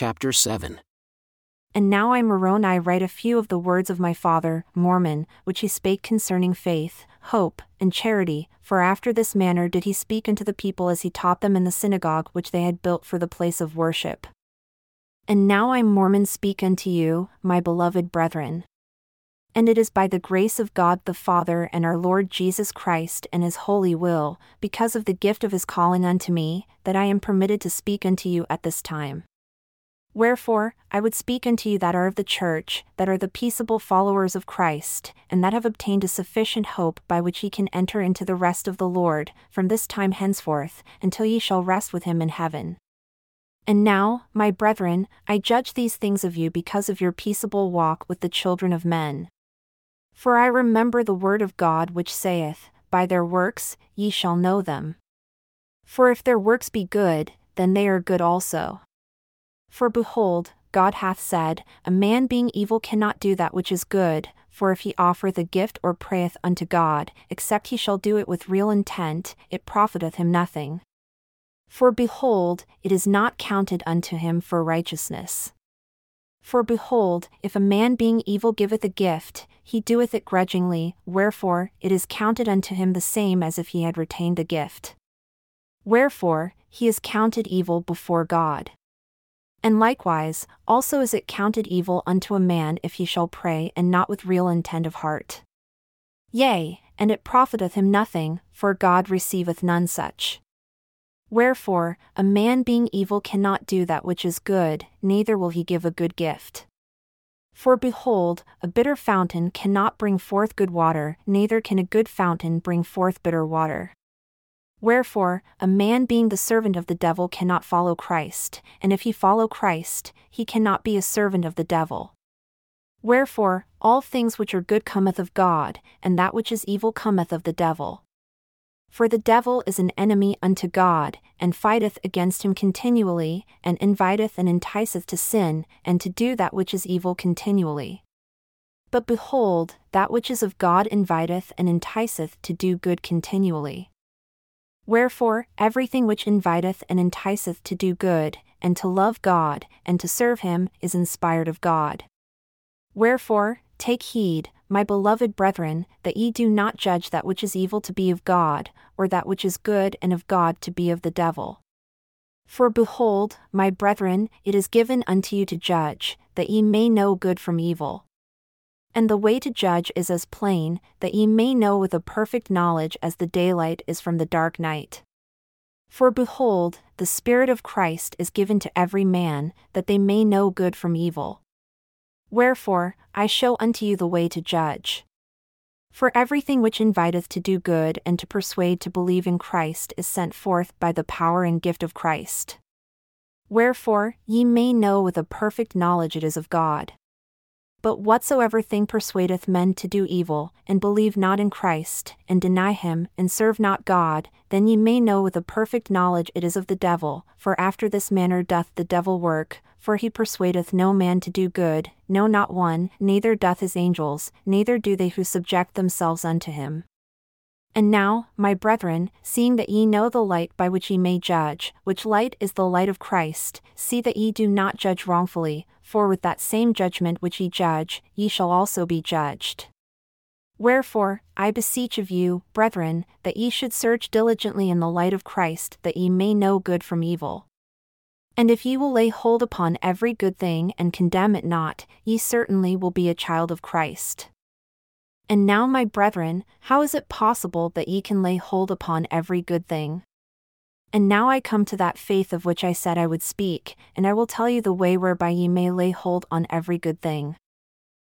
chapter 7. And now I Moroni write a few of the words of my father, Mormon, which he spake concerning faith, hope, and charity, for after this manner did he speak unto the people as he taught them in the synagogue which they had built for the place of worship. And now I Mormon speak unto you, my beloved brethren. And it is by the grace of God the Father and our Lord Jesus Christ and his holy will, because of the gift of his calling unto me, that I am permitted to speak unto you at this time. Wherefore, I would speak unto you that are of the church, that are the peaceable followers of Christ, and that have obtained a sufficient hope by which ye can enter into the rest of the Lord, from this time henceforth, until ye shall rest with him in heaven. And now, my brethren, I judge these things of you because of your peaceable walk with the children of men. For I remember the word of God which saith, By their works ye shall know them. For if their works be good, then they are good also. For behold, God hath said, A man being evil cannot do that which is good, for if he offereth a gift or prayeth unto God, except he shall do it with real intent, it profiteth him nothing. For behold, it is not counted unto him for righteousness. For behold, if a man being evil giveth a gift, he doeth it grudgingly, wherefore, it is counted unto him the same as if he had retained a gift. Wherefore, he is counted evil before God. And likewise, also is it counted evil unto a man if he shall pray and not with real intent of heart. Yea, and it profiteth him nothing, for God receiveth none such. Wherefore, a man being evil cannot do that which is good, neither will he give a good gift. For behold, a bitter fountain cannot bring forth good water, neither can a good fountain bring forth bitter water. Wherefore, a man being the servant of the devil cannot follow Christ, and if he follow Christ, he cannot be a servant of the devil. Wherefore, all things which are good cometh of God, and that which is evil cometh of the devil. For the devil is an enemy unto God, and fighteth against him continually, and inviteth and enticeth to sin, and to do that which is evil continually. But behold, that which is of God inviteth and enticeth to do good continually. Wherefore, everything which inviteth and enticeth to do good, and to love God, and to serve Him, is inspired of God. Wherefore, take heed, my beloved brethren, that ye do not judge that which is evil to be of God, or that which is good and of God to be of the devil. For behold, my brethren, it is given unto you to judge, that ye may know good from evil. And the way to judge is as plain, that ye may know with a perfect knowledge as the daylight is from the dark night. For behold, the Spirit of Christ is given to every man, that they may know good from evil. Wherefore, I show unto you the way to judge. For everything which inviteth to do good and to persuade to believe in Christ is sent forth by the power and gift of Christ. Wherefore, ye may know with a perfect knowledge it is of God. But whatsoever thing persuadeth men to do evil, and believe not in Christ, and deny him, and serve not God, then ye may know with a perfect knowledge it is of the devil, for after this manner doth the devil work, for he persuadeth no man to do good, no not one, neither doth his angels, neither do they who subject themselves unto him. And now, my brethren, seeing that ye know the light by which ye may judge, which light is the light of Christ, see that ye do not judge wrongfully, for with that same judgment which ye judge, ye shall also be judged. Wherefore, I beseech of you, brethren, that ye should search diligently in the light of Christ, that ye may know good from evil. And if ye will lay hold upon every good thing and condemn it not, ye certainly will be a child of Christ. And now, my brethren, how is it possible that ye can lay hold upon every good thing? And now I come to that faith of which I said I would speak, and I will tell you the way whereby ye may lay hold on every good thing.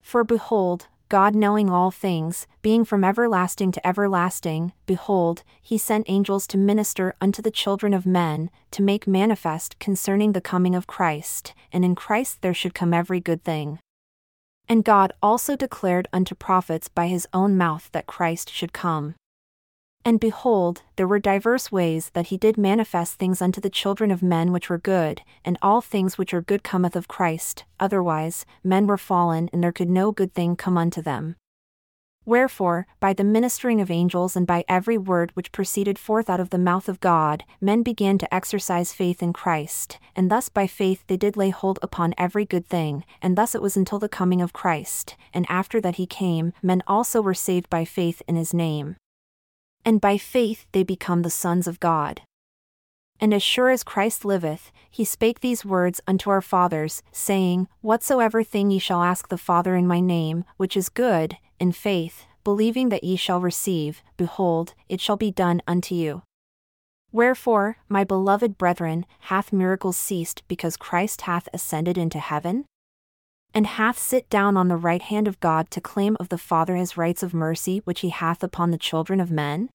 For behold, God knowing all things, being from everlasting to everlasting, behold, he sent angels to minister unto the children of men, to make manifest concerning the coming of Christ, and in Christ there should come every good thing. And God also declared unto prophets by his own mouth that Christ should come. And behold, there were divers ways that he did manifest things unto the children of men which were good, and all things which are good cometh of Christ, otherwise, men were fallen and there could no good thing come unto them. Wherefore, by the ministering of angels and by every word which proceeded forth out of the mouth of God, men began to exercise faith in Christ, and thus by faith they did lay hold upon every good thing, and thus it was until the coming of Christ, and after that he came, men also were saved by faith in his name. And by faith they become the sons of God. And as sure as Christ liveth, he spake these words unto our fathers, saying, Whatsoever thing ye shall ask the Father in my name, which is good, in faith, believing that ye shall receive, behold, it shall be done unto you. Wherefore, my beloved brethren, hath miracles ceased because Christ hath ascended into heaven? And hath sit down on the right hand of God to claim of the Father his rights of mercy which he hath upon the children of men?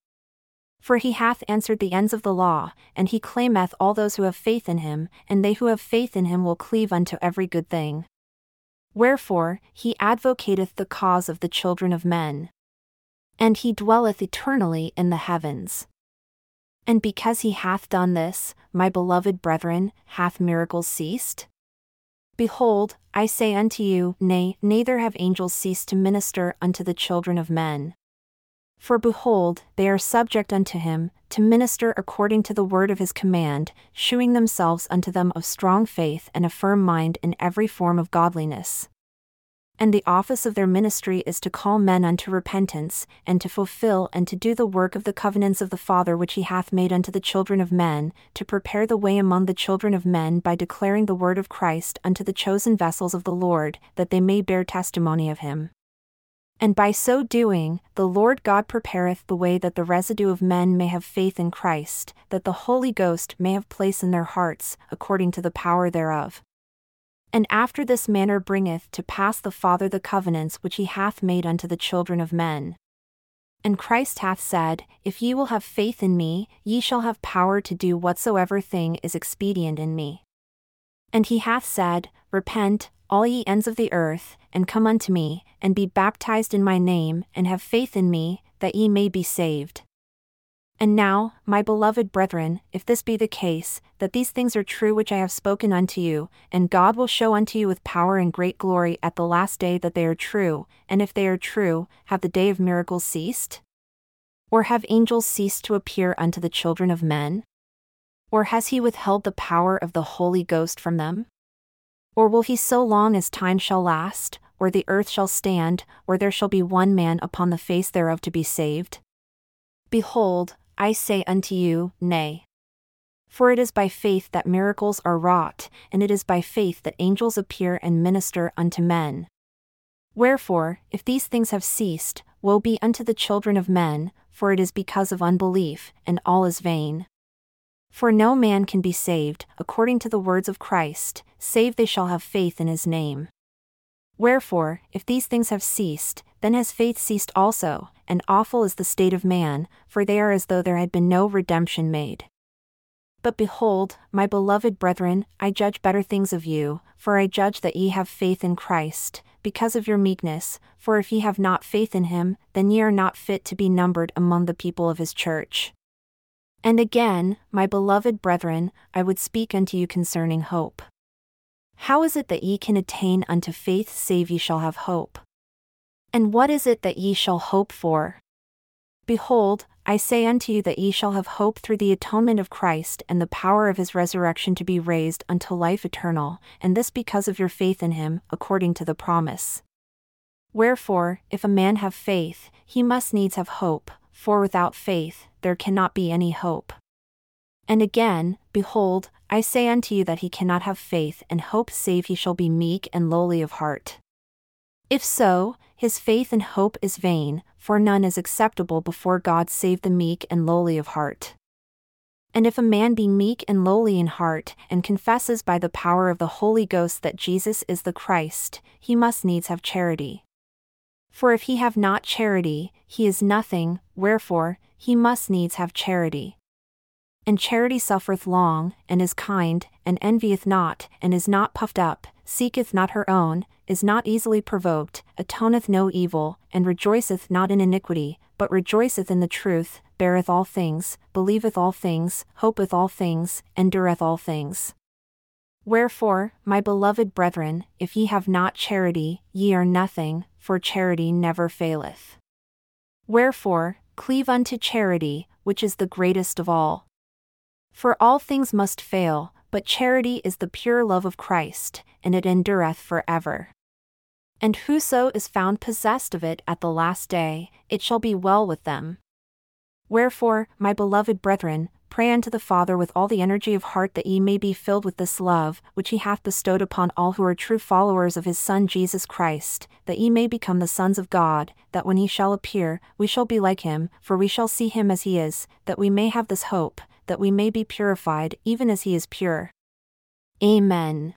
For he hath answered the ends of the law, and he claimeth all those who have faith in him, and they who have faith in him will cleave unto every good thing. Wherefore, he advocateth the cause of the children of men. And he dwelleth eternally in the heavens. And because he hath done this, my beloved brethren, hath miracles ceased? Behold, I say unto you, nay, neither have angels ceased to minister unto the children of men. For behold, they are subject unto him, to minister according to the word of his command, shewing themselves unto them of strong faith and a firm mind in every form of godliness. And the office of their ministry is to call men unto repentance, and to fulfill and to do the work of the covenants of the Father which he hath made unto the children of men, to prepare the way among the children of men by declaring the word of Christ unto the chosen vessels of the Lord, that they may bear testimony of him. And by so doing, the Lord God prepareth the way that the residue of men may have faith in Christ, that the Holy Ghost may have place in their hearts, according to the power thereof. And after this manner bringeth to pass the Father the covenants which he hath made unto the children of men. And Christ hath said, If ye will have faith in me, ye shall have power to do whatsoever thing is expedient in me. And he hath said, Repent, all ye ends of the earth, and come unto me, and be baptized in my name, and have faith in me, that ye may be saved. And now, my beloved brethren, if this be the case, that these things are true which I have spoken unto you, and God will show unto you with power and great glory at the last day that they are true, and if they are true, have the day of miracles ceased? Or have angels ceased to appear unto the children of men? Or has he withheld the power of the Holy Ghost from them? Or will he so long as time shall last, or the earth shall stand, or there shall be one man upon the face thereof to be saved? Behold, I say unto you, Nay. For it is by faith that miracles are wrought, and it is by faith that angels appear and minister unto men. Wherefore, if these things have ceased, woe be unto the children of men, for it is because of unbelief, and all is vain. For no man can be saved, according to the words of Christ, save they shall have faith in his name. Wherefore, if these things have ceased, then has faith ceased also, and awful is the state of man, for they are as though there had been no redemption made. But behold, my beloved brethren, I judge better things of you, for I judge that ye have faith in Christ, because of your meekness, for if ye have not faith in him, then ye are not fit to be numbered among the people of his church. And again, my beloved brethren, I would speak unto you concerning hope. How is it that ye can attain unto faith save ye shall have hope? And what is it that ye shall hope for? Behold, I say unto you that ye shall have hope through the atonement of Christ and the power of his resurrection to be raised unto life eternal, and this because of your faith in him, according to the promise. Wherefore, if a man have faith, he must needs have hope, for without faith, there cannot be any hope. And again, behold, I say unto you that he cannot have faith and hope save he shall be meek and lowly of heart. If so, his faith and hope is vain, for none is acceptable before God save the meek and lowly of heart. And if a man be meek and lowly in heart, and confesses by the power of the Holy Ghost that Jesus is the Christ, he must needs have charity. For if he have not charity, he is nothing, wherefore, he must needs have charity. And charity suffereth long, and is kind, and envieth not, and is not puffed up, seeketh not her own, is not easily provoked, atoneth no evil, and rejoiceth not in iniquity, but rejoiceth in the truth, beareth all things, believeth all things, hopeth all things, endureth all things. Wherefore, my beloved brethren, if ye have not charity, ye are nothing, for charity never faileth. Wherefore, cleave unto charity, which is the greatest of all. For all things must fail, but charity is the pure love of Christ, and it endureth for ever. And whoso is found possessed of it at the last day, it shall be well with them. Wherefore, my beloved brethren, pray unto the Father with all the energy of heart that ye may be filled with this love, which he hath bestowed upon all who are true followers of his Son Jesus Christ, that ye may become the sons of God, that when he shall appear, we shall be like him, for we shall see him as he is, that we may have this hope, that we may be purified even as he is pure. Amen.